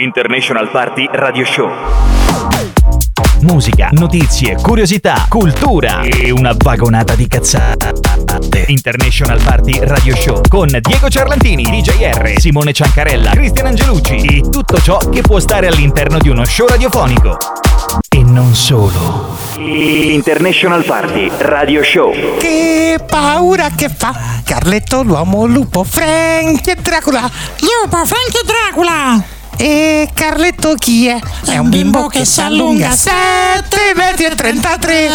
International Party Radio Show. Musica, notizie, curiosità, cultura e una vagonata di cazzate. International Party Radio Show con Diego Ciarlantini, DJR, Simone Ciancarella, Cristian Angelucci e tutto ciò che può stare all'interno di uno show radiofonico. E non solo. International Party Radio Show. Che paura che fa Carletto l'uomo lupo Frank e Dracula Lupo, Frank e Dracula! E Carletto chi è? È un bimbo che si allunga 7 metri e 33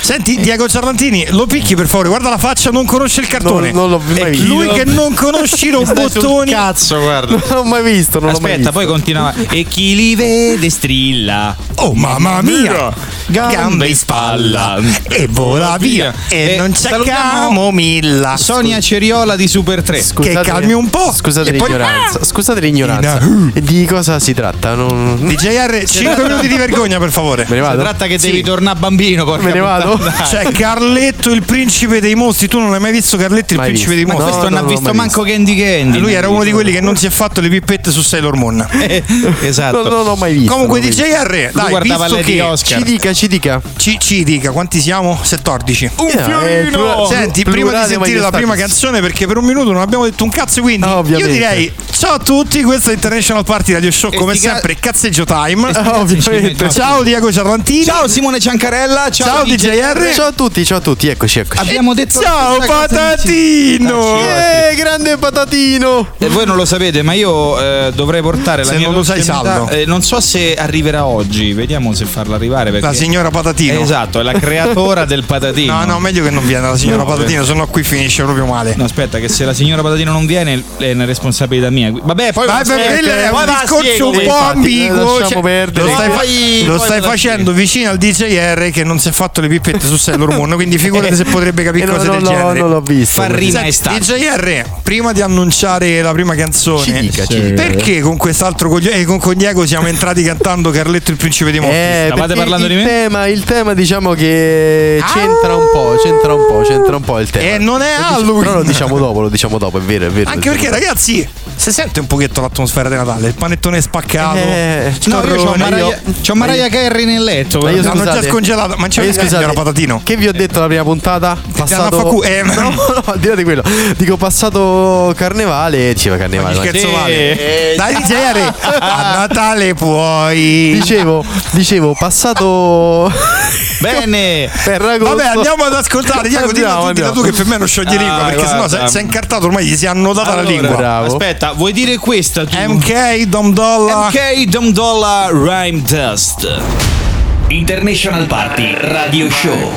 Senti Diego Ciarlantini lo picchi per favore Guarda la faccia non conosce il cartone Non- non l'ho mai visto. Lui che non conosce i robottoni Cazzo, guarda. Non l'ho mai visto, non l'ho mai Aspetta, visto. poi continuava. E chi li vede strilla. Oh mamma mia Gambe in spalla. E vola via E E non c'è camomilla Sonia Ceriola di Super 3. Che calmi un po' Scusate E poi- l'ignoranza. Scusate l'ignoranza. Di cosa si tratta? Non... DJR 5 minuti di vergogna per favore Me ne Si vado? tratta che devi tornare bambino, porca Me ne vado? puttana. C'è Carletto il principe dei mostri Tu non hai mai visto Carletto il Mai principe visto. dei Ma mostri questo No, non ha visto manco Candy Candy. Lui era uno di quelli che non si è fatto le pippette su Sailor Moon Eh, esatto. Non, non l'ho mai visto. Comunque visto. DJR Dai guardava visto che Oscar. Ci dica, ci dica. ci, ci dica quanti siamo? 14 Un Eh, fiorino! Senti, prima di sentire la prima canzone, perché per un minuto non abbiamo detto un cazzo, quindi Ah, io direi ciao a tutti, questo è International Party Radio Show, come ca- sempre, cazzeggio time. Ovviamente. Ciao Diego Ciarlantini. Ciao Simone Ciancarella, ciao, Ciao DJR. Ciao a tutti, ciao a tutti, eccoci, eccoci. Abbiamo detto Ciao la patatino. Eh, grande patatino! E voi non lo sapete, ma io eh, dovrei portare la Se mia non lo sai, salvo. eh, non so se arriverà oggi, vediamo se farla arrivare. Perché... La signora Patatino. Esatto, è la creatora del patatino. No, no, meglio che non viene la signora No, Patatino, sennò qui finisce proprio male. No, aspetta, che se la signora Patatino non viene è una responsabilità mia. Vabbè, poi Vai, aspetta, per quello è poi un va, discorso un po' infatti, ambiguo. cioè, perdere. Lo stai, Poi- fa- lo poi stai facendo vicino al DJR che non si è fatto le pippette su Sailor Moon, quindi figurati se potrebbe capire Eh, cose no, del no, genere. non l'ho visto. Fa rima e Senti. DJR, prima di annunciare la prima canzone, Ci dica, ci perché con quest'altro coglione, eh, con, Diego siamo entrati cantando Carletto il principe dei mostri? Eh, Stavate parlando il di me? Tema, il tema diciamo che c'entra un po', c'entra un po', c'entra un po' il tema. E non è Halloween. Però lo diciamo dopo, lo diciamo dopo, è vero, è vero. Anche perché ragazzi, si sente un pochetto l'atmosfera di Natale, il panettone spaccato. Eh, No, io c'ho Mariah, io- c'ho Mariah Carey nel letto. Ma io. L'hanno già scongelato, ma c'è scusate, Patatino. Che vi ho detto la prima puntata? Passato eh, no, no, al di là di quello. Dico passato carnevale, diceva carnevale. Che ma- scherzo vale? Dai DJR, a Natale puoi. Dicevo, dicevo, passato Bene. Ferragosto. Vabbè, andiamo ad ascoltare. Diego, Andiamo, tu, dilla andiamo. tu che per me non scioglie lingua, Ah, perché sennò si è incartato, ormai gli si è annodata la Allora, lingua. bravo. Aspetta, vuoi dire questa tu? MK, Dom Dolla. MK Dom Dollar Rhyme Dust. International Party Radio Show.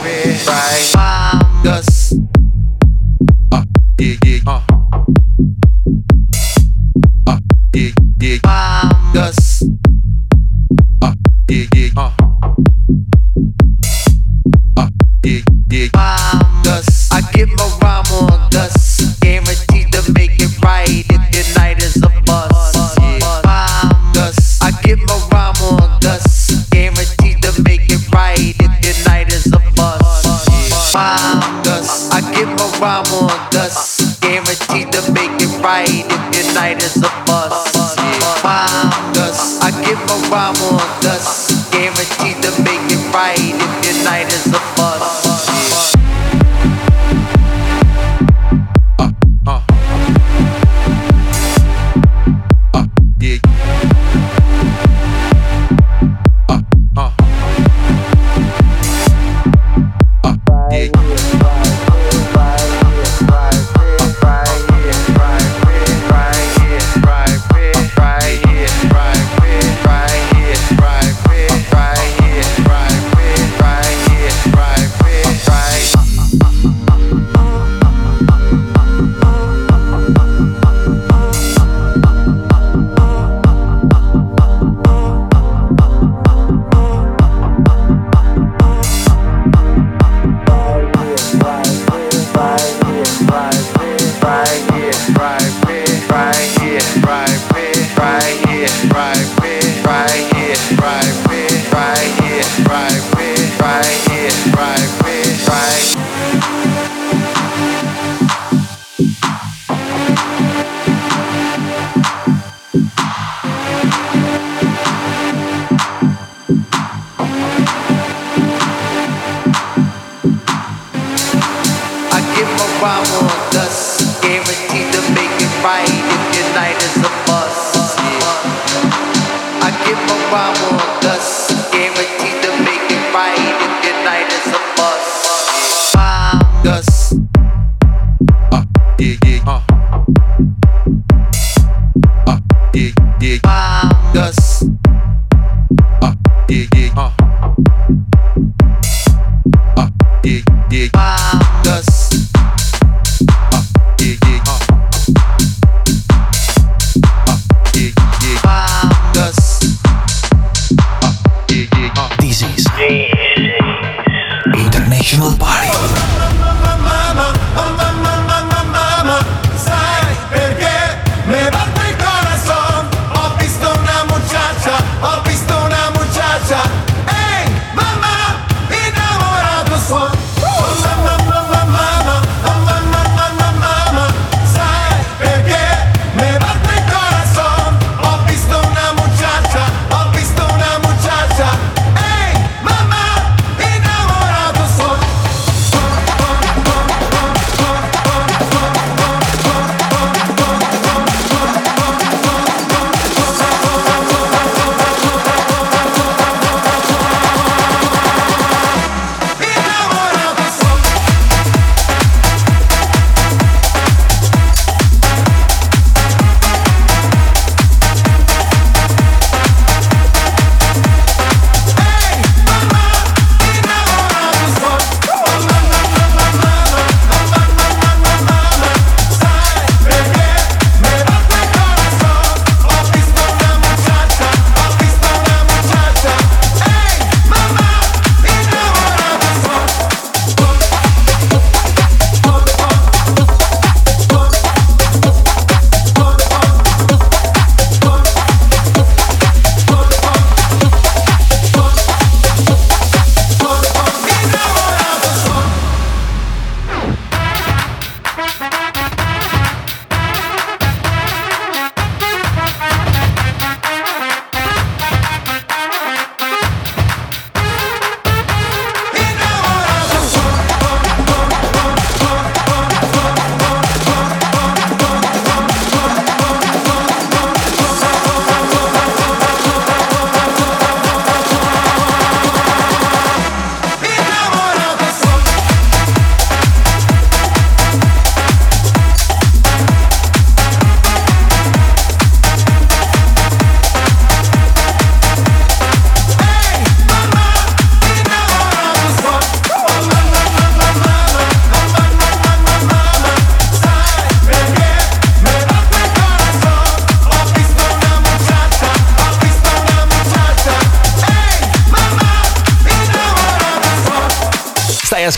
I get my rhyme on dust, guaranteed to make it right if your night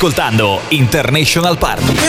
ascoltando International Party.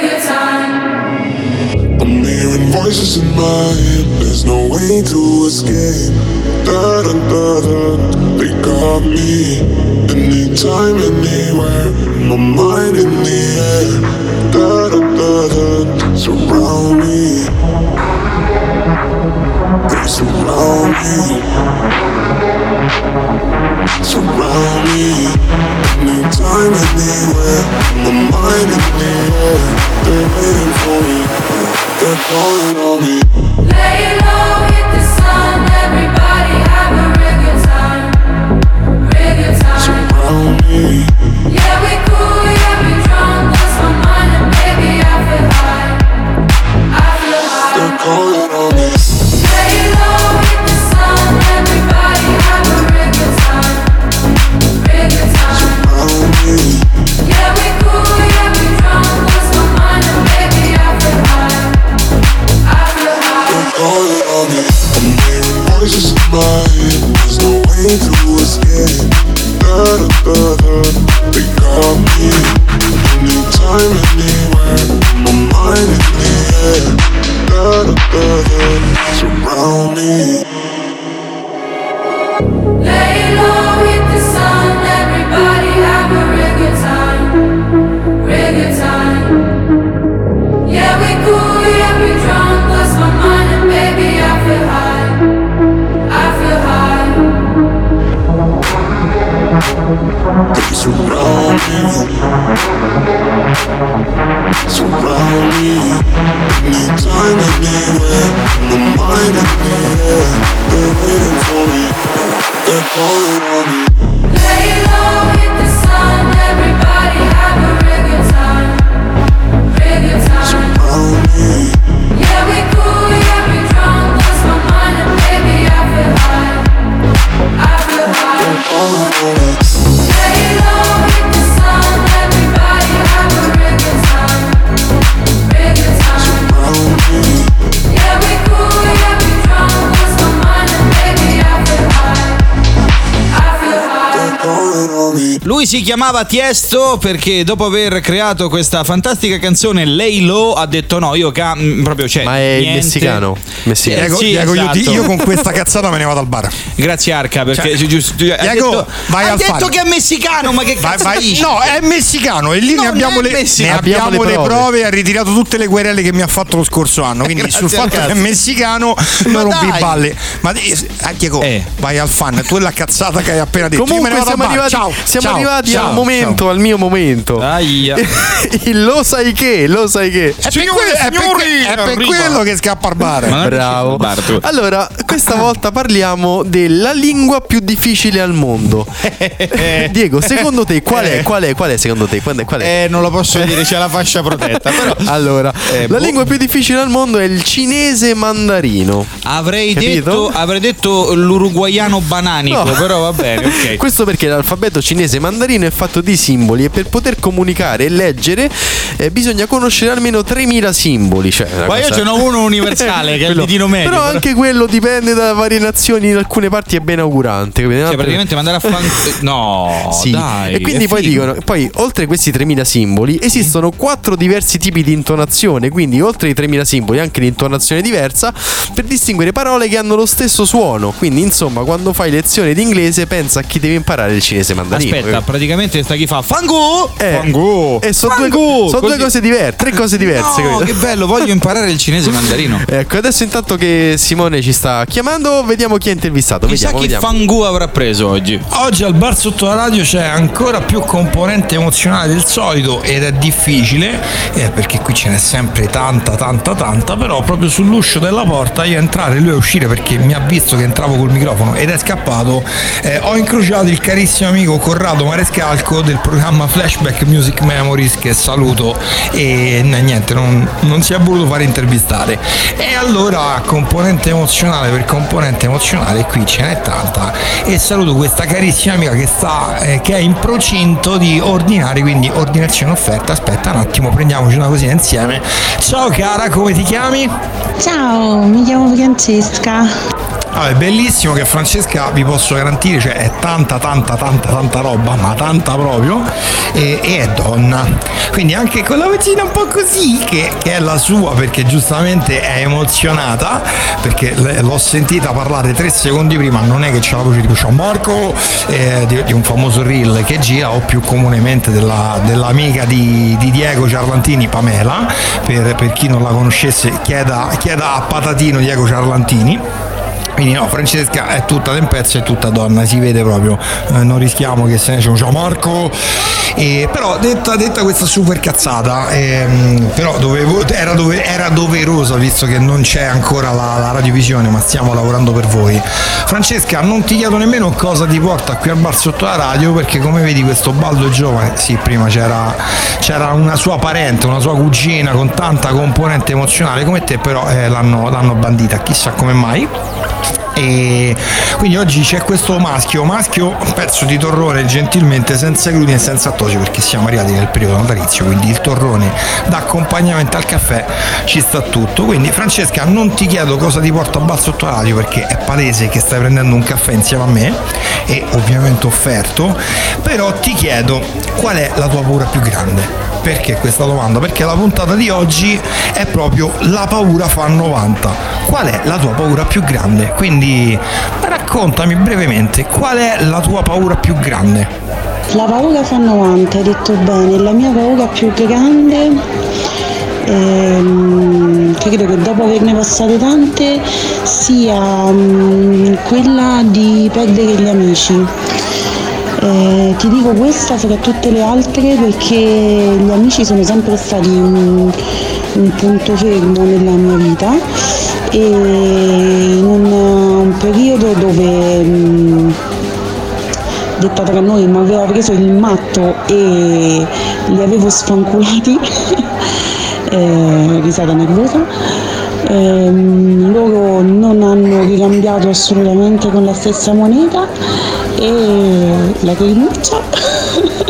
Good time. I'm hearing voices in my head. There's no way to escape. Da da da da. They got me. Anytime, anywhere. My mind in the air. Da da da da. Surround me. Surround me. Surround me. Anytime, anywhere. My mind in the air. They're waiting for me. They're calling on me. Lay low, hit the sun, everybody have a real good time, real good time. Surround me. Surround me. Surround me. Anytime, anywhere. My mind in the air. They're waiting for me. They're calling on me. Lui si chiamava Tiesto perché dopo aver creato questa fantastica canzone Lay Low ha detto no, io ca- mm, proprio c'è. Ma è il niente. messicano. Messicano. Eh, Diego, sì, Diego, io, esatto. io con questa cazzata me ne vado al bar. Grazie Arca perché Cioè, giusto, Diego, detto, vai ha al detto fare. che è messicano, ma che Vai- cazzo vai- dici? no, è messicano e lì Non ne abbiamo, le, messicano. ne abbiamo Abbiamo le le prove. prove. Ha ritirato tutte le querele che mi ha fatto lo scorso anno. Quindi Grazie sul fatto che è messicano Ma non rompi dai. balle. Ma eh, Diego, Eh. vai al fan. Tu è la cazzata che hai appena detto. Io me ne Comunque vado al siamo bar. arrivati, ciao, siamo ciao, arrivati ciao, al momento, ciao. al mio momento. Aia. Lo sai che, lo sai che. È per, que- è per è per quello che scappa al bar. Bravo. Allora, questa volta parliamo della lingua più difficile al mondo. Diego, secondo te qual è? Qual è? Qual è secondo te? Qual è? Qual è? Eh, non lo posso dire, c'è la fascia protetta, però Allora, Eh, la boh. lingua più difficile al mondo è il cinese mandarino. avrei detto, avrei detto l'uruguaiano bananico, No. però va bene, ok. Questo perché l'alfabeto cinese mandarino è fatto di simboli e per poter comunicare e leggere eh, bisogna conoscere almeno 3000 simboli. Cioè, Ma io cosa- ce n'ho uno universale che è il Quello- ditino medio. Però anche quello dipende da varie nazioni, in alcune parti è ben augurante. capito? Cioè, praticamente mandare a fan. No, Sì. dai. e quindi poi figo. dicono: poi oltre questi 3000 simboli, esistono quattro diversi tipi di intonazione. Quindi, oltre ai 3000 simboli, anche l'intonazione diversa per distinguere parole che hanno lo stesso suono. Quindi, insomma, quando fai lezione di inglese, pensa a chi deve imparare il cinese mandarino. Aspetta, praticamente sta chi fa Fangu! Eh, Fangu! E sono due, sono due cose diverse, tre cose diverse. No, che bello, voglio imparare il cinese mandarino. Ecco, adesso intanto che Simone ci sta chiamando, vediamo chi ha intervistato. Chissà Vediamo, chi vediamo. Fangu avrà preso oggi. Oggi al bar sotto la radio c'è ancora più componente emozionale del solito ed è difficile eh, perché qui ce n'è sempre tanta tanta tanta però proprio sull'uscio della porta io entrare e lui a uscire perché mi ha visto che entravo col microfono ed è scappato eh, ho incrociato il carissimo amico Corrado Marescalco del programma Flashback Music Memories che saluto e niente non, non si è voluto fare intervistare e allora componente emozionale per componente emozionale qui ce n'è tanta e saluto questa carissima amica che sta eh, che è in procinto di ordinare quindi ordinazione offerta aspetta un attimo prendiamoci una cosina insieme ciao cara come ti chiami? Ciao, mi chiamo Francesca. Allora, è bellissimo che Francesca vi posso garantire, cioè è tanta tanta tanta tanta roba, ma tanta proprio, e, e è donna. Quindi anche con la vocina un po' così, che, che è la sua, perché giustamente è emozionata, perché l'ho sentita parlare tre secondi prima, non è che c'è la voce tipo Ciao Marco, eh, di, di un famoso reel che gira, o più comunemente della- dell'amica di, di Diego Ciarlantini, Pamela, per, per chi non la conoscesse chieda, chieda a Patatino Diego Ciarlantini. Quindi no, Francesca è tutta tempezza, è tutta donna, si vede proprio, eh, non rischiamo che se ne diciamo ciao Marco. E, però detta, detta questa super cazzata, ehm, però dovevo- era, dove- era doverosa visto che non c'è ancora la, la radiovisione, ma stiamo lavorando per voi. Francesca, non ti chiedo nemmeno cosa ti porta qui al bar sotto la radio, perché come vedi questo baldo giovane, sì, prima c'era, c'era una sua parente, una sua cugina con tanta componente emozionale come te, però eh, l'hanno, l'hanno bandita, chissà come mai. E quindi oggi c'è questo maschio, maschio pezzo di torrone gentilmente senza glutine e senza lattosio perché siamo arrivati nel periodo natalizio, quindi il torrone da accompagnamento al caffè ci sta tutto. Quindi Francesca non ti chiedo cosa ti porta a bar sotto radio perché è palese che stai prendendo un caffè insieme a me e ovviamente offerto, però ti chiedo qual è la tua paura più grande? Perché questa domanda? Perché la puntata di oggi è proprio la paura fa 90. Qual è la tua paura più grande? Quindi raccontami brevemente qual è la tua paura più grande. La paura fa 90, hai detto bene, la mia paura più grande, ehm, credo che dopo averne passate tante, sia mm, quella di perdere gli amici. Eh, ti dico questa fra tutte le altre perché gli amici sono sempre stati un, un punto fermo nella mia vita e in un, un periodo dove mm, detta tra noi mi aveva preso il matto e li avevo sfanculati eh, risata nervosa Ehm, loro non hanno ricambiato assolutamente con la stessa moneta e la rinuncia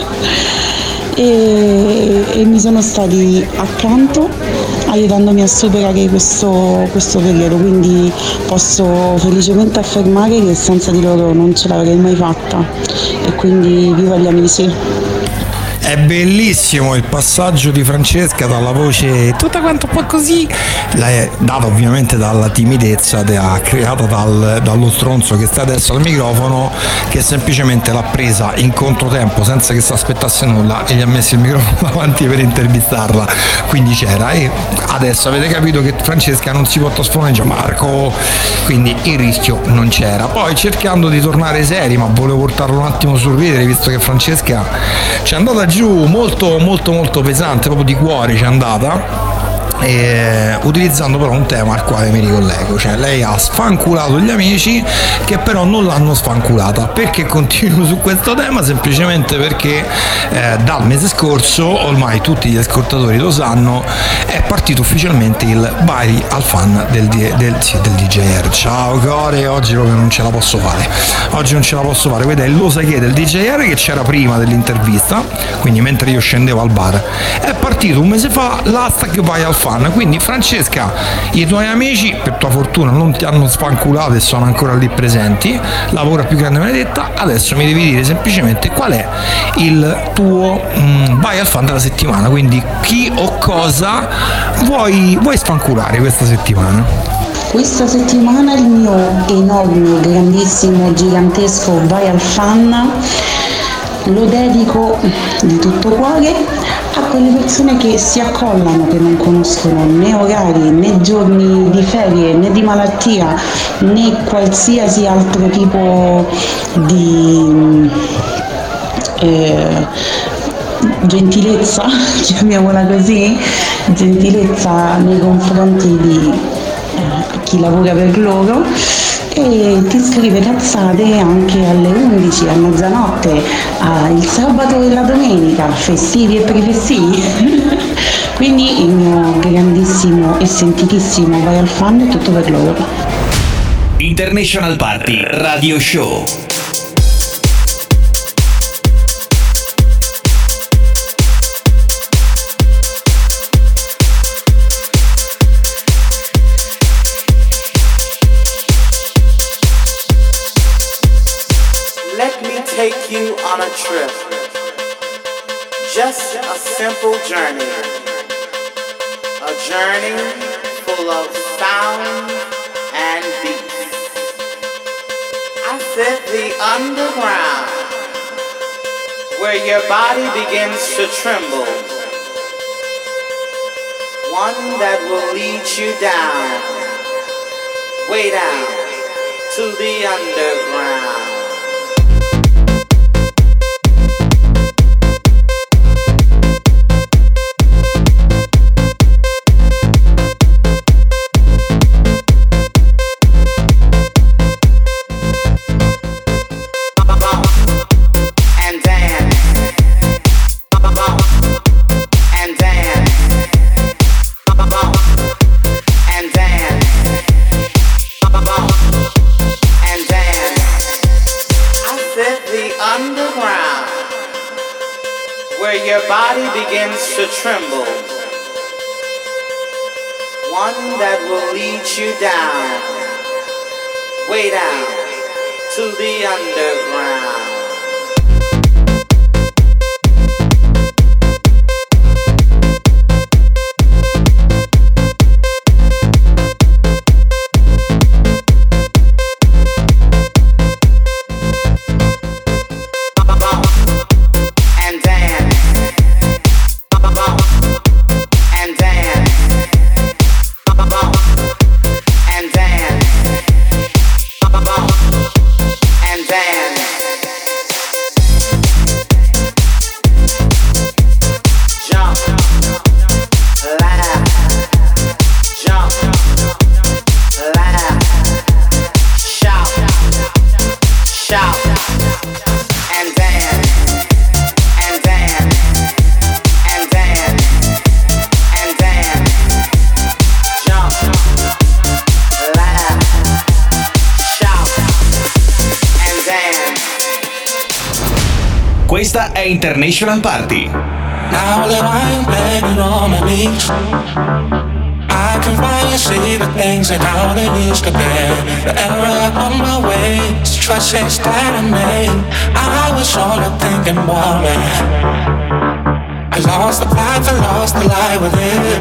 e, e mi sono stati accanto aiutandomi a superare questo, questo periodo. Quindi posso felicemente affermare che senza di loro non ce l'avrei mai fatta. E quindi viva gli amici È bellissimo il passaggio di Francesca dalla voce tutta quanto un po' così, data ovviamente dalla timidezza creata dal- dallo stronzo che sta adesso al microfono, che semplicemente l'ha presa in controtempo senza che si aspettasse nulla e gli ha messo il microfono davanti per intervistarla. Quindi c'era e adesso avete capito che Francesca non si può trasformare in Gianmarco, quindi il rischio non c'era. Poi cercando di tornare seri, ma volevo portarlo un attimo sul ridere, visto che Francesca ci è andata giù molto molto molto pesante, proprio di cuore ci è andata. E, utilizzando però un tema al quale mi ricollego, cioè lei ha sfanculato gli amici che però non l'hanno sfanculata. Perché continuo su questo tema? Semplicemente perché eh, dal mese scorso, ormai tutti gli ascoltatori lo sanno, è partito ufficialmente il Bari al fan del, del, sì, del DJR. Ciao Core, oggi proprio non ce la posso fare. Oggi non ce la posso fare. Il lo sai che del DJR che c'era prima dell'intervista, quindi mentre io scendevo al bar. È partito un mese fa l'hashtag vai al fan. Quindi Francesca, i tuoi amici, per tua fortuna, non ti hanno spanculato e sono ancora lì presenti. La paura più grande me l'hai detta. Adesso mi devi dire semplicemente qual è il tuo mm, vai al fan della settimana. Quindi chi o cosa vuoi, vuoi sfanculare questa settimana? Questa settimana il mio enorme, grandissimo, gigantesco vai al fan lo dedico di tutto cuore a quelle persone che si accollano, che non conoscono né orari, né giorni di ferie, né di malattia, né qualsiasi altro tipo di eh, gentilezza, chiamiamola così, gentilezza nei confronti di eh, chi lavora per loro e ti scrive cazzate anche alle 11, a mezzanotte, a il sabato e la domenica, festivi e prefestivi. Quindi il mio grandissimo e sentitissimo vai al fan è tutto per loro. International Party Radio Show. Take you on a trip. Just a simple journey. A journey full of sound and beats. I said the underground, where your body begins to tremble. One that will lead you down, way down to the underground. Questa è International Party. Now that I'm begging on my knees, I can finally see the things that how they used to be. The error on my ways, choices that I made. I was only thinking about me. I lost the path, I lost the light with it.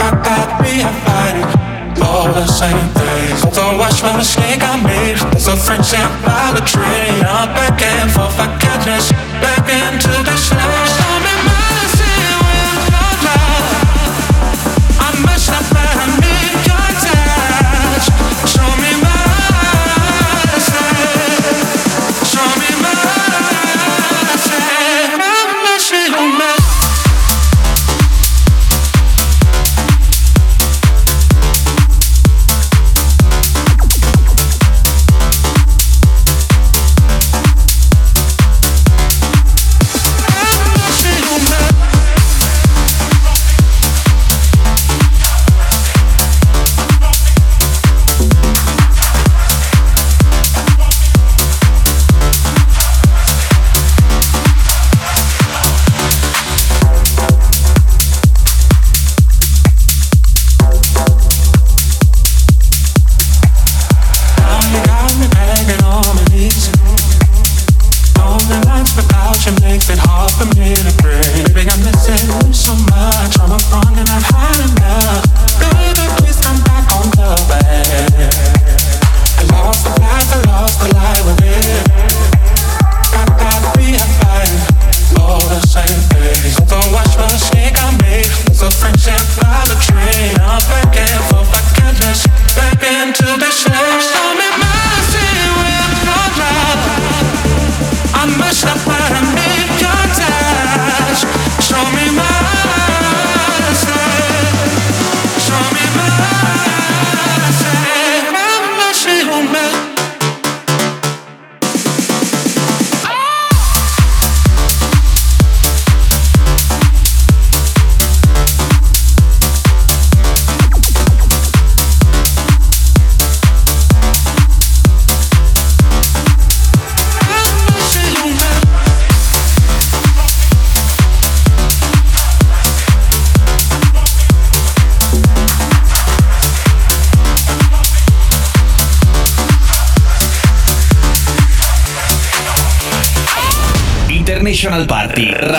Got that reifying all the same things. Don't watch my mistake I made. There's a friendship by the tree. I'm back and forth, I can't just back into this life.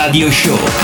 Radio Show.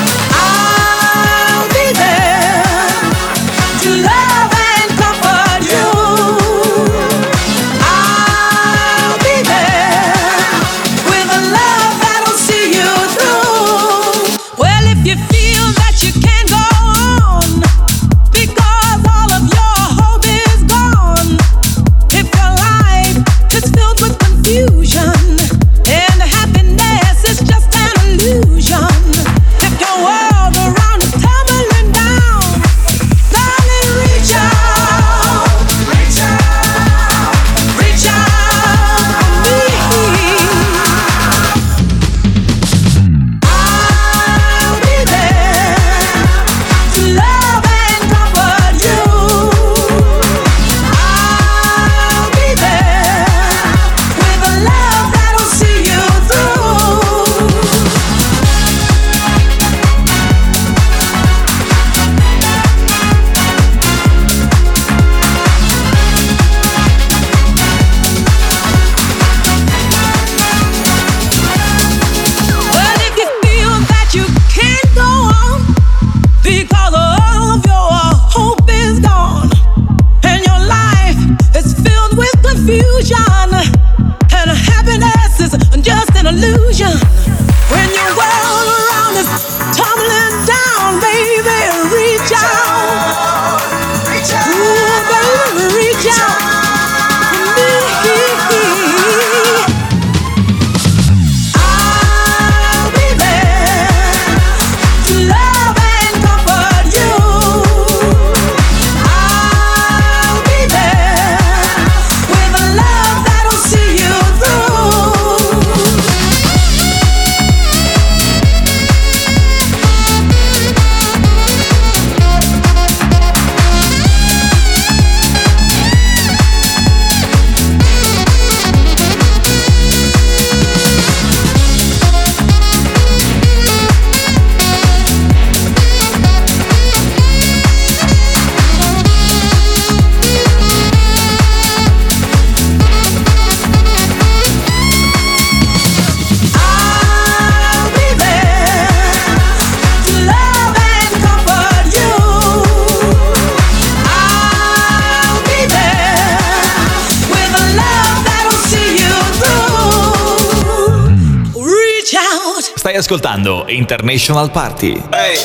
Stai ascoltando International Party. Ey,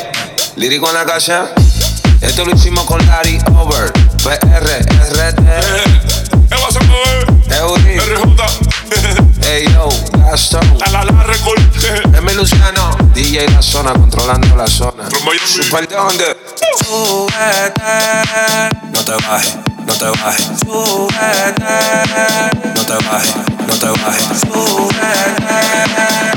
lírico en la casa. Esto lo hicimos con Larry Over. PR, RT. ¿Qué vas a mover? Eury. Ey, yo, Gastón. La, la, la, record. M. Luciano. DJ La Zona, controlando la zona. Super donde. No te bajes, no te bajes. No te bajes, no te bajes. No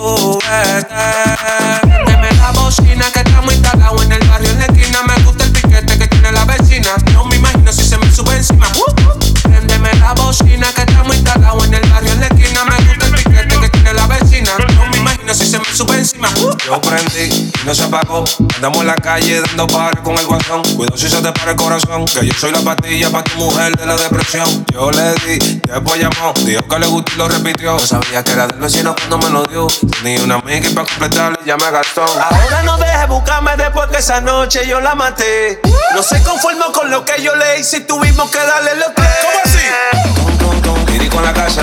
Oh, last. Encima. Yo prendí no se apagó. Andamos en la calle dando pares con el guasón. Cuidado si se te para el corazón. Que yo soy la pastilla para tu mujer de la depresión. Yo le di, después llamó. Dijo que le gustó y lo repitió. No sabía que era del vecino cuando me lo dio. Ni una amiga y para completarle ya me gastó. Ahora no dejes buscarme después que esa noche yo la maté. No se conformó con lo que yo le hice y tuvimos que darle los tres. ¿Cómo así? Lírico en la casa.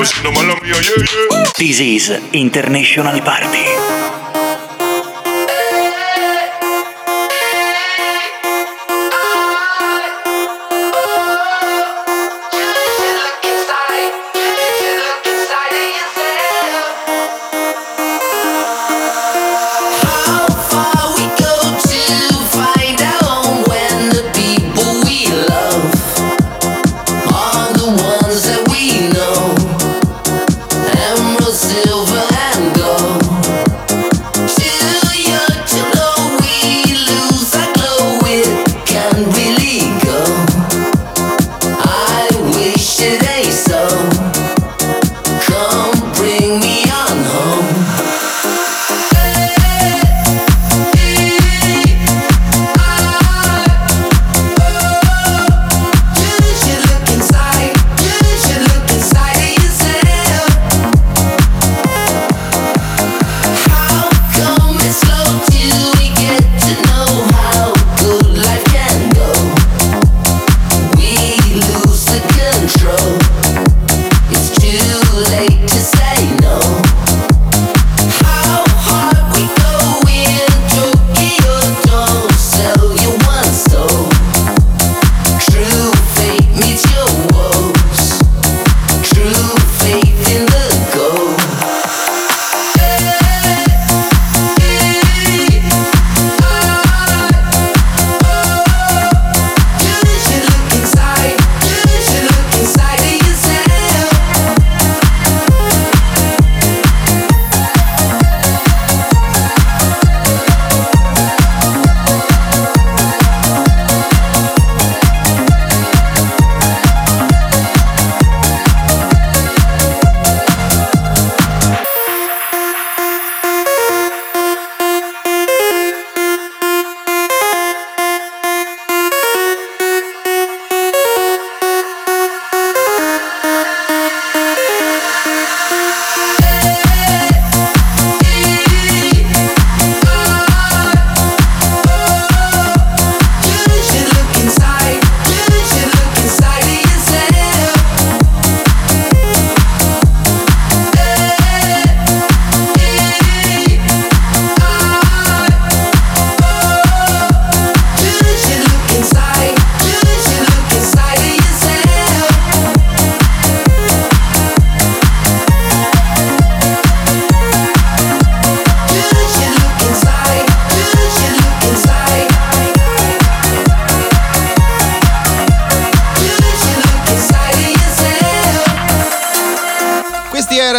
This is International Party.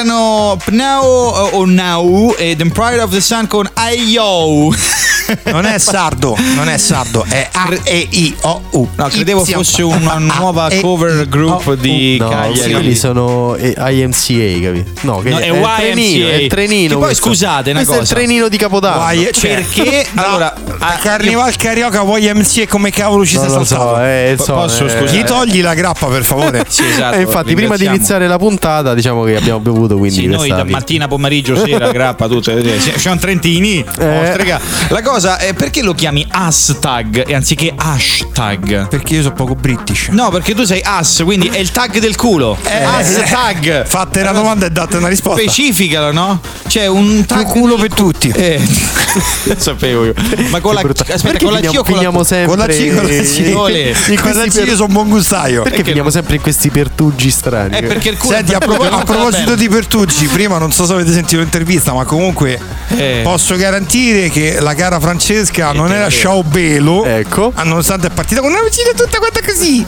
Erano Pnau o Now ed Empire of the Sun con Ayo. Non è sardo, non è sardo, è A-E-I-O-U. No, credevo fosse una nuova cover group di No, Cagliari. quelli sono eh, IMCA, capito? No, che No, è YMCA. trenino, è il trenino. Che poi, questo. scusate, una Questo è il cosa. trenino di Capodanno. Vai, cioè, Perché? Allora, a Carnival Carioca YMCA come cavolo ci sei so, saltato? eh, Posso, eh, scusa? Gli togli la grappa per favore. Sì, esatto. E infatti, prima di iniziare la puntata, diciamo che abbiamo bevuto quindi Sì, noi da mattina, pomeriggio, sera, grappa, tutte le Siamo trentini. Eh. La cosa è perché lo chiami hashtag e anziché hashtag? Perché io sono poco british. No, perché tu sei ass, quindi è il tag del culo. Eh, hashtag. Fatte la domanda e date una risposta. Specificalo, no? C'è un tag. culo per tutti. Eh, lo sapevo io. Ma con la aspetta, con la C o con la finiamo sempre Con la C, con la C. Ole. In questi per... io sono un buon gustaio. Perché finiamo sempre in questi pertugi strani? È perché il culo Senti, a, propo- a proposito di Pertucci, prima non so se avete sentito l'intervista, ma comunque Eh. posso garantire che la cara Francesca non era sciaubelo, ecco. nonostante è partita con una vicina tutta quanta così.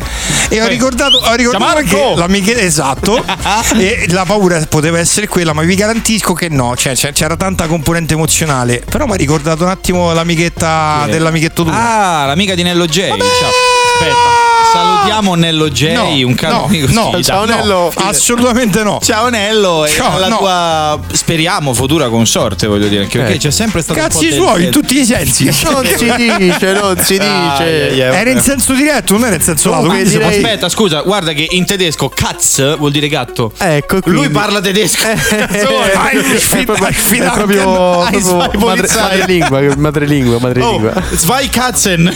E ho ricordato, ho ricordato che l'amiche esatto, e la paura poteva essere quella, ma vi garantisco che no, cioè, c'era tanta componente emozionale. Però mi ha ricordato un attimo l'amichetta dell'amichetto tuo. Ah, l'amica di Nello J. Ciao. Aspetta. Salutiamo Nello J, No, un caro no, amico. no, Sì, ciao. Nello, assolutamente no. Ciao Nello, e Ciao, la no. tua speriamo futura consorte, voglio dire, anche perché Eh. c'è sempre stato un Cazzi po' del- suoi, in tutti i sensi. Non si dice, non si Ah, dice. yeah, yeah. Era in senso diretto, non era in senso lato. Direi- dire. Aspetta, scusa, guarda che in tedesco Katz vuol dire gatto. Ecco, Lui quindi- parla tedesco. Eh, Cazzone. è proprio, è proprio, Hai proprio zwei madre, Polizei. madrelingua, madrelingua, Oh, madrelingua. zwei Katzen.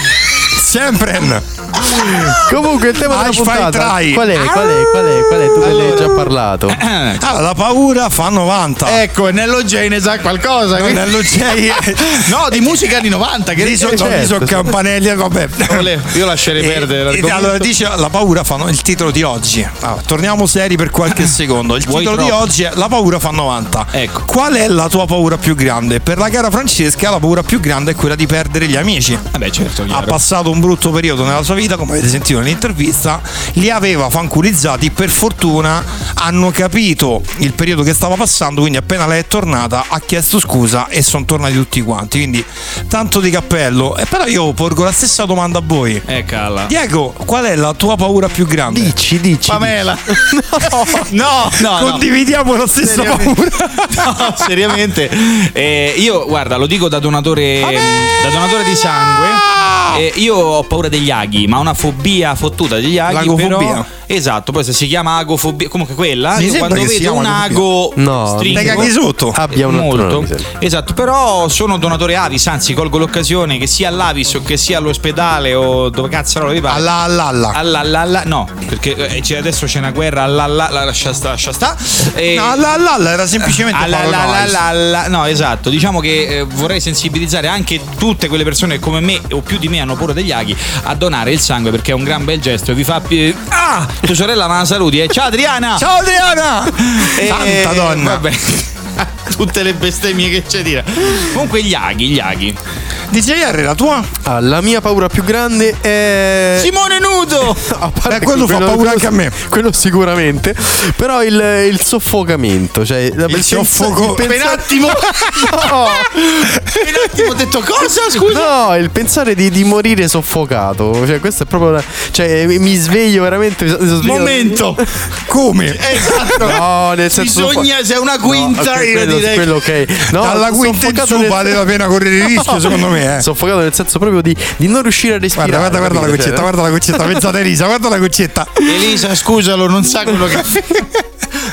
Sempre. Comunque il tema della puntata try. qual è? Qual è? Qual è? Qual è? Tu me ne hai già parlato. Allora, la paura fa 90. Ecco, e Nello J ne sa qualcosa. No, Nello J- no, di musica anni 90. Che sono, certo. lì sono campanelli, vabbè. Olè, Io lascerei E- perdere e l'argomento. allora dice la paura fanno il titolo di oggi. Allora, torniamo seri per qualche secondo. Il Vuoi titolo di troppo? oggi è La paura fa 90. Ecco. Qual è la tua paura più grande? Per la cara Francesca la paura più grande è quella di perdere gli amici. Vabbè, certo, Ha chiaro. passato un brutto periodo nella sua vita, come avete sentito nell'intervista, li aveva fanculizzati, per fortuna hanno capito il periodo che stava passando, quindi appena lei è tornata ha chiesto scusa e sono tornati tutti quanti, quindi tanto di cappello. E però io porgo la stessa domanda a voi. Eh, calla. Diego, qual è la tua paura più grande? Dici, dici. Pamela. No, no, no. Condividiamo la stessa Seriamente. paura. No, seriamente. Eh, io, guarda, lo dico da donatore, da donatore di sangue. Eh, io ho paura degli aghi, ma una fobia fottuta degli aghi. L'agofobia. Però, esatto, poi se si chiama agofobia, comunque quella, Mi io sembra quando che si vedo un ago No, stringo, Te caghi sotto. Abbia un molto. Esatto, però sono donatore Avis, anzi colgo l'occasione che sia all'Avis o che sia all'ospedale o dove cazzo no, vi pare. Alla all'alla. Alla, alla, alla- no, perché eh, c'è- adesso c'è una guerra alla, alla, alla- lascia sta, lascia sta. E- No, alla all'alla era semplicemente alla, alla, alla, alla- alla- no, esatto. Diciamo che eh, vorrei sensibilizzare anche tutte quelle persone che come me o più di me hanno paura degli aghi a donare il sangue perché è un gran bel gesto e vi fa. pi- Ah! Tua sorella ma la saluti, eh? Ciao Adriana! Ciao Adriana! Eh, Santa donna. Vabbè. Tutte le bestemmie che c'è dire. Comunque gli aghi, gli aghi. DJR, la tua? Ah, la mia paura più grande è. Simone nudo! A parte Beh, quello fa paura anche a me. Quello sicuramente. Però il, il soffocamento. Cioè, la- Il pensa- soffoco- pensa- Per un attimo. No! Per un attimo ho detto cosa? Scusa. No, il pensare di, di morire soffocato. Cioè, questo è proprio. una- Cioè, mi- sveglio veramente. mi svegliato- Momento. Come? Esatto. No, nel senso. Bisogna, se è una quinta, No, quello, direi. quello ok. No, Dalla quinta in su nel- vale la pena correre il rischio, secondo me. Eh. Soffocato nel senso proprio di, di non riuscire a respirare. Guarda, guarda, guarda la goccetta, guarda la goccetta, pensate Elisa, guarda la goccetta. Elisa, scusalo, non sa quello che.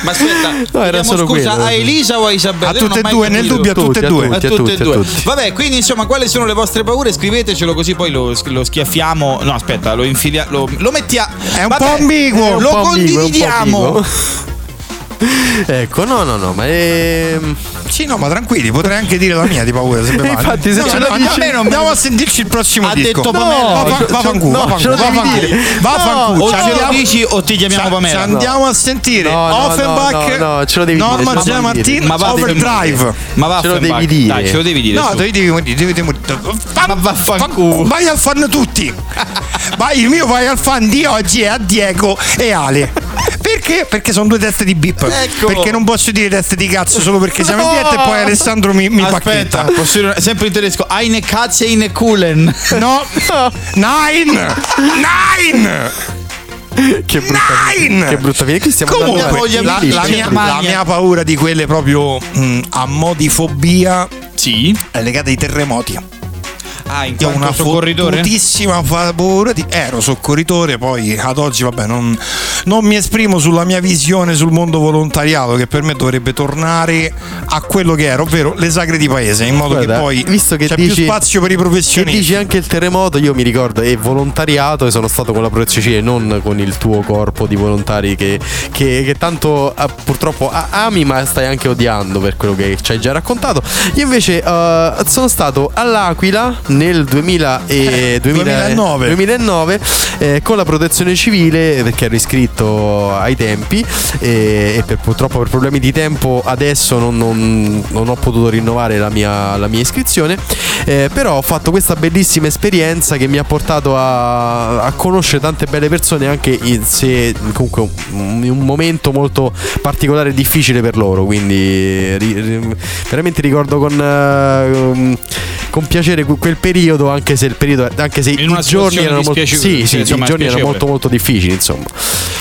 Ma aspetta, No, era solo scusa quello. a Elisa o a Isabella? A tutte e due, nel dubbio a tutte e due. A tutte e due. Vabbè, quindi insomma, quali sono le vostre paure? Scrivetecelo così poi lo, lo schiaffiamo. No, aspetta, lo infiliamo. Lo, lo mettiamo. È un Vabbè, po' ambiguo. Lo condividiamo. Ecco, no, no, no, ma ehm, Sì, no, ma tranquilli, potrei anche dire la mia di paura. Mi pare. Infatti, se No, ce no, la no, dici- non- Andiamo a sentirci il prossimo Ha disco. detto No, Pamela. va- va- va fanculo, no, va ce lo fanculo, devi va dire. fanculo. Va No, fanculo. O ce lo dici o ti chiamiamo Pamela. Ci andiamo a sentire No, no, Offenbach, no, no, ce lo devi dire, Norma ce lo devi Gia dire. Martin, Ma va Overdrive. Ma va Ce lo devi dire. Dai, ce lo devi dire. No, devi dire, devi Ma vaffanculo. Vai al fan tutti. Vai, il mio vai al fan di oggi è a Diego e Ale. Perché? Perché sono due teste di bip. Ecco. Perché non posso dire teste di cazzo solo perché siamo in diretta e poi Alessandro mi, mi Aspetta, pacchetta. posso dire sempre in tedesco. Eine Katze in Kulen. No. Nine. Nine. che brutta Nine! Che brutta fine. Qui stiamo Comunque, la, la mia, la mia paura di quelle proprio mh, a modifobia Sì. è legata ai terremoti. Ah, in una soccorritore? fottutissima paura di... Ero soccorritore, poi ad oggi vabbè non, non mi esprimo sulla mia visione sul mondo volontariato che per me dovrebbe tornare a quello che era, ovvero le sagre di paese, in modo Guarda, che poi visto che c'è dici- più spazio per i Che professionisti. dici anche il terremoto, io mi ricordo, è volontariato e sono stato con la protezione civile, non con il tuo corpo di volontari che, che- che tanto ah, purtroppo ah, ami ma stai anche odiando per quello che ci hai già raccontato. Io invece eh, sono stato all'Aquila nel 2000 e- 2000 2009. 2009 eh, con la protezione civile perché ero iscritto ai tempi e, e per, purtroppo per problemi di tempo adesso non, non- non ho potuto rinnovare la mia, la mia iscrizione eh, però ho fatto questa bellissima esperienza che mi ha portato a, a conoscere tante belle persone anche in- se comunque un, un momento molto particolare e difficile per loro quindi ri- ri- veramente ricordo con, eh, con piacere que- quel periodo anche se il periodo anche se In i una giorni erano molto, sì, sì, insomma, i giorni erano molto molto difficili insomma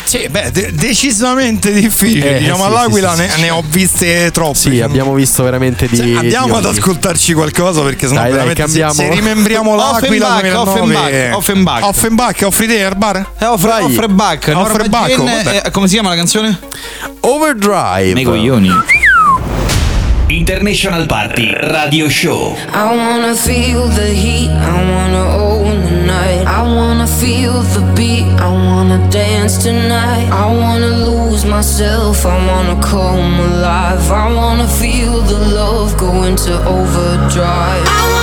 Sì, beh, de- decisamente difficile. Eh, diciamo sì, all'Aquila sì, sì, ne, sì. ne ho viste troppe. sì abbiamo visto veramente di Cioè, andiamo di ad ascoltarci qualcosa perché sennò Dai, dai, veramente se- cambiamo. se, rimembriamo l'Aquila Offenbach, 2009 Offenbach, Offenbach. Offenbach, offri te al bar? Eh, offre, offre back. Norma Offre back, Jean, vabbè. eh, come si chiama la canzone? Overdrive Nei coglioni. International Party Radio Show. I wanna feel the heat, I wanna own the night. I wanna feel the beat, I wanna dance tonight. I wanna lose myself, I wanna come alive. I wanna feel the love go into overdrive.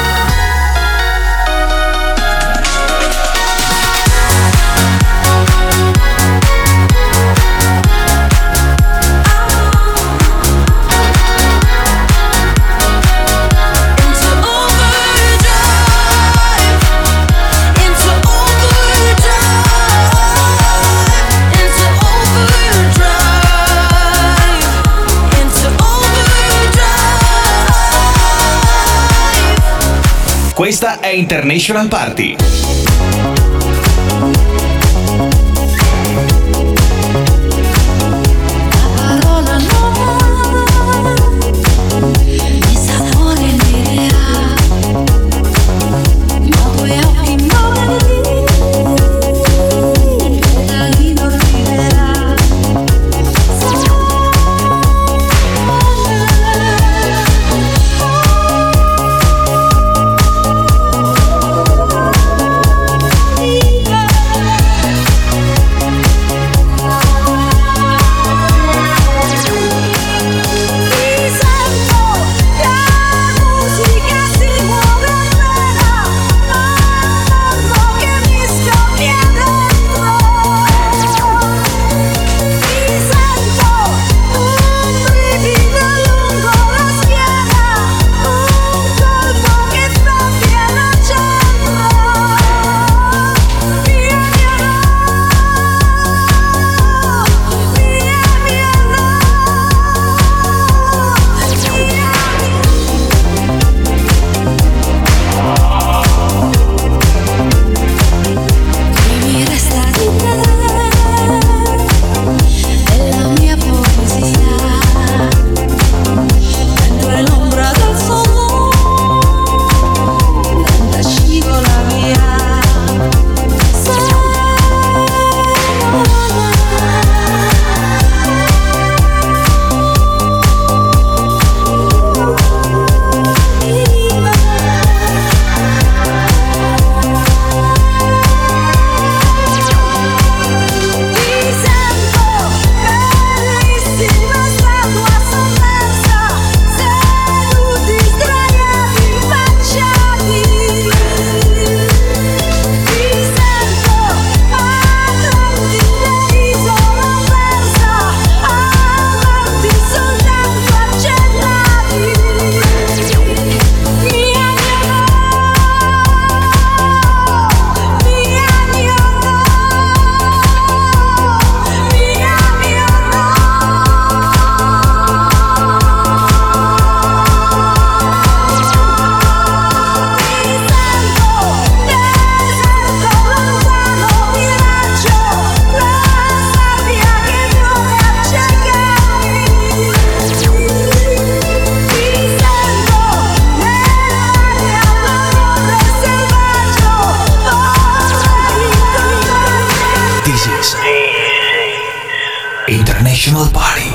International Party. International Party.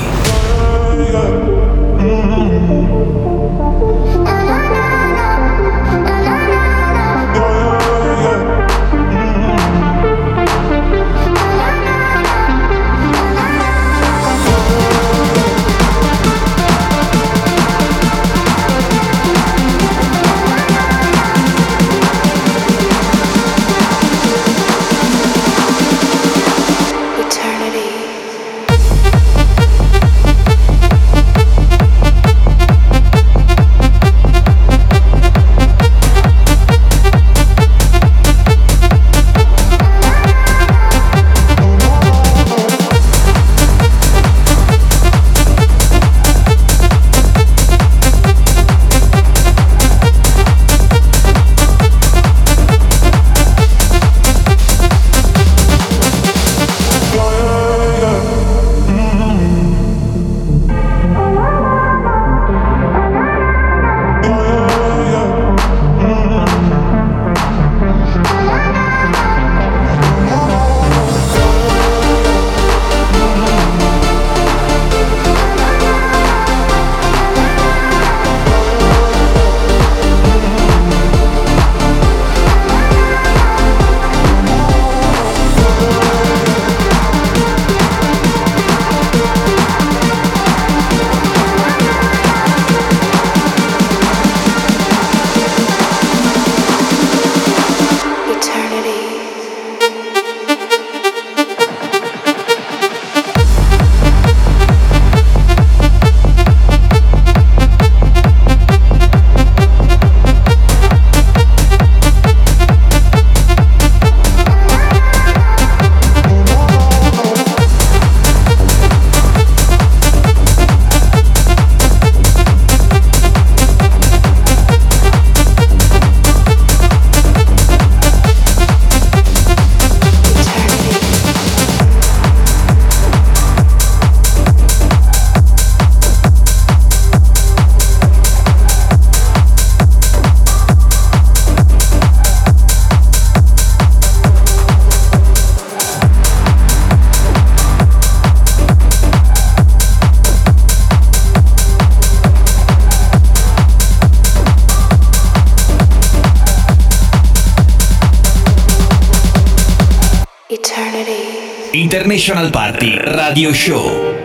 International Party Radio Show.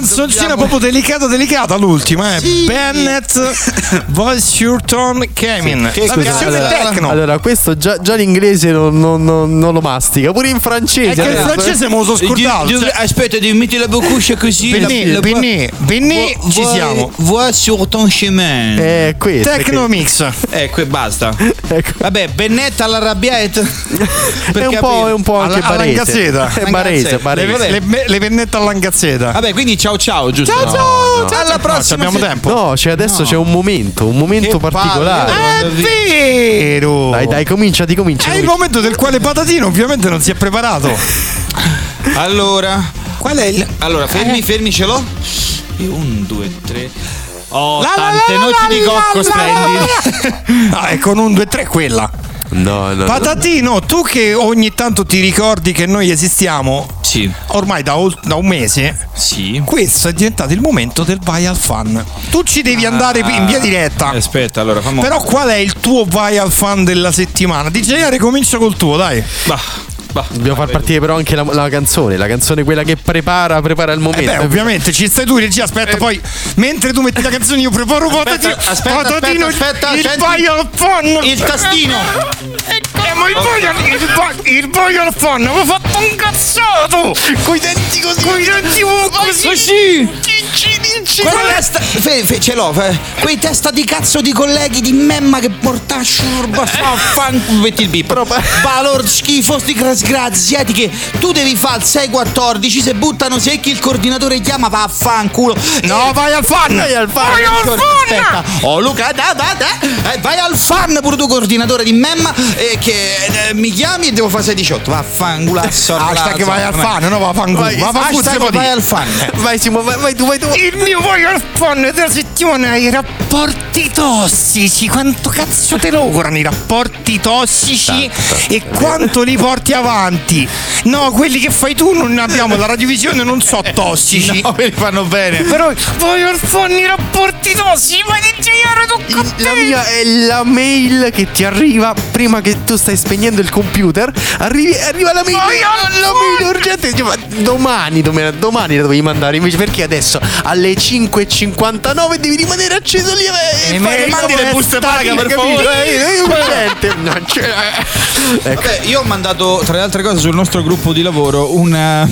Canzoncina dobbiamo- proprio delicata, delicata l'ultima, eh. Sì. Bennett, Voice Your Tone, Kemin. Che La versione allora, techno. allora, questo già, già l'inglese non, non- non- non lo mastica, pure in francese. È che il francese me lo so scordato. Di- di- cioè- aspetta, devi mettere la bocuscia così. Benì, Vo- ci siamo. Vuoi sur ton chemin. Eh, questo. Techno mix. Ecco e basta. Ecco. Vabbè, Bennetta alla. È un, po', è un po' anche Alla, alla barese. Langazzeta. È barese, Le, barese. le, le pennette all'angazzeta. Vabbè, quindi ciao ciao, giusto? Ciao, ciao, no. ciao, Alla prossima. No, abbiamo tempo. No, c'è adesso No. c'è un momento, un momento Che particolare. palle. È vero. Dai, dai, comincia, ti comincia. È il momento del quale Patatino ovviamente non si è preparato. Allora, Qual è il... allora, fermi, fermi, ce l'ho. E un, due, tre. Oh, La, tante la, noci la, di la, cocco splendide. Ah, è con un 2-3 quella. No, no, no. Patatino, tu che ogni tanto ti ricordi che noi esistiamo, Sì, ormai da, da un mese, sì. questo è diventato il momento del vai al fan. Tu ci devi andare in via diretta. Eh, Aspetta, allora, famo. Però qual è il tuo vai al fan della settimana? DJ comincia col tuo, dai. Bah, bah. Dobbiamo far partire però anche la, la canzone, la canzone quella che prepara, prepara il Eh momento. beh, ovviamente ci stai tu, regia. Aspetta, poi mentre tu metti la canzone, io preparo patatino. aspetta, patatino, aspetta, aspetta, il senti. vai al fan. Il tastino. Eh, ma il al il vai- il vai al fan, avevo fatto un cazzato. Coi denti così. Coi denti così. Così. Dici. Quella testa, fe, fe, ce l'ho, fe, quei testa di cazzo di colleghi di memma che porta sciurba fa fan metti il bip. Valor schifo sti disgraziati che tu devi fare il 614 se buttano secchi il coordinatore chiama va a fanculo. No, vai al fan. Vai al fan. Vai al fan. Aspetta, oh Luca, da, da, da, eh, vai al fan pure tu coordinatore di memma eh, che eh, mi chiami e devo fare 618. Va a fanculo. Hashtag vai al fan, no, va a fanculo. Vai, vai dire. al fan. Vai Simo, vai, vai tu, vai tu. Il mio vai al fan della settimana i rapporti tossici. Quanto cazzo te lograno i rapporti tossici e quanto li porti avanti? No, quelli che fai tu non ne abbiamo. La radiovisione non so tossici. No, me li fanno bene. Però vai al fan i rapporti tossici. Ma di girare tocca a La mia è la mail che ti arriva prima che tu stai spegnendo il computer. Arrivi, arriva la mail. Al la mail urgente. Domani, domani, domani la dovevi mandare. Invece perché adesso alle 5.59 devi rimanere acceso lì e, E me- mandi le buste paga, per favore. Eh, È urgente. No, cioè, ecco. Vabbè, io ho mandato tra le altre cose sul nostro gruppo di lavoro una,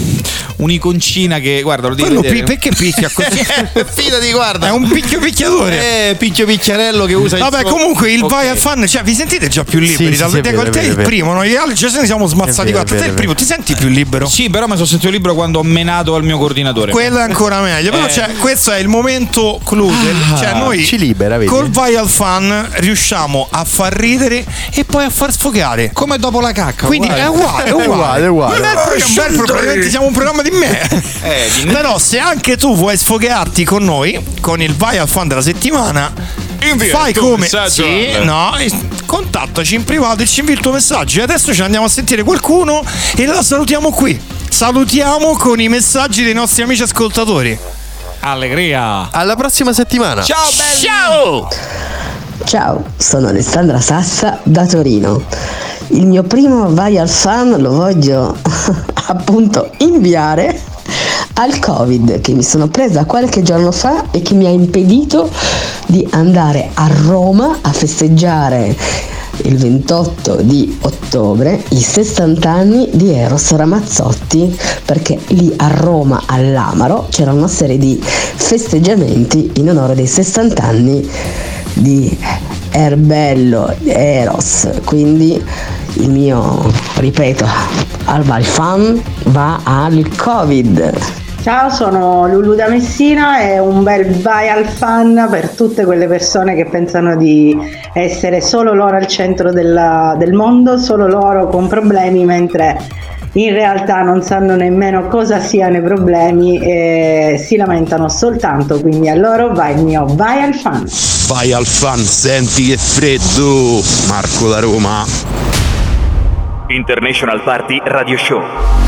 un'iconcina che guarda lo vedere. pi- perché picchia così? Fidati, guarda. È un picchio picchiatore. Eh, picchio picchiarello che usa il Vabbè, suo- comunque il Ok. vai al fan, cioè vi sentite già più liberi? Sì, sì, dal- sì, vero, te è è il vero, primo, noi altri se ne siamo smazzati è Te il primo, ti senti più libero? Sì, però mi sono sentito libero quando ho menato al mio coordinatore. Quello è ancora meglio. Però Eh. cioè, questo è il momento clou. del- cioè, noi ci libera, vedi? col vai al fan riusciamo a far ridere e poi a far sfogare. Come dopo la cacca. Quindi è uguale, è uguale. uguale, è uguale. Non è proprio un bel probabilmente siamo un programma di me. Eh, di me. Però se anche tu vuoi sfogarti con noi, con il vai al fan della settimana, Invia fai come sì, al- no, contattaci in privato e ci invia il tuo messaggio. E adesso ci andiamo a sentire qualcuno e la salutiamo qui. Salutiamo con i messaggi dei nostri amici ascoltatori. Allegria. Alla prossima settimana. Ciao belli. Ciao! Ciao, sono Alessandra Sassa da Torino. Il mio primo vai al fan lo voglio appunto inviare al Covid che mi sono presa qualche giorno fa e che mi ha impedito di andare a Roma a festeggiare il 28 di ottobre i 60 anni di Eros Ramazzotti perché lì a Roma all'Amaro c'era una serie di festeggiamenti in onore dei 60 anni di Erbello Eros. Quindi il mio ripeto al Valfan va al Covid Ciao, sono Lulu da Messina e un bel vai al fan per tutte quelle persone che pensano di essere solo loro al centro della- del mondo, solo loro con problemi, mentre in realtà non sanno nemmeno cosa siano i problemi e si lamentano soltanto. Quindi a loro va il mio vai al fan. Vai al fan, senti che freddo! Marco da Roma. International Party Radio Show.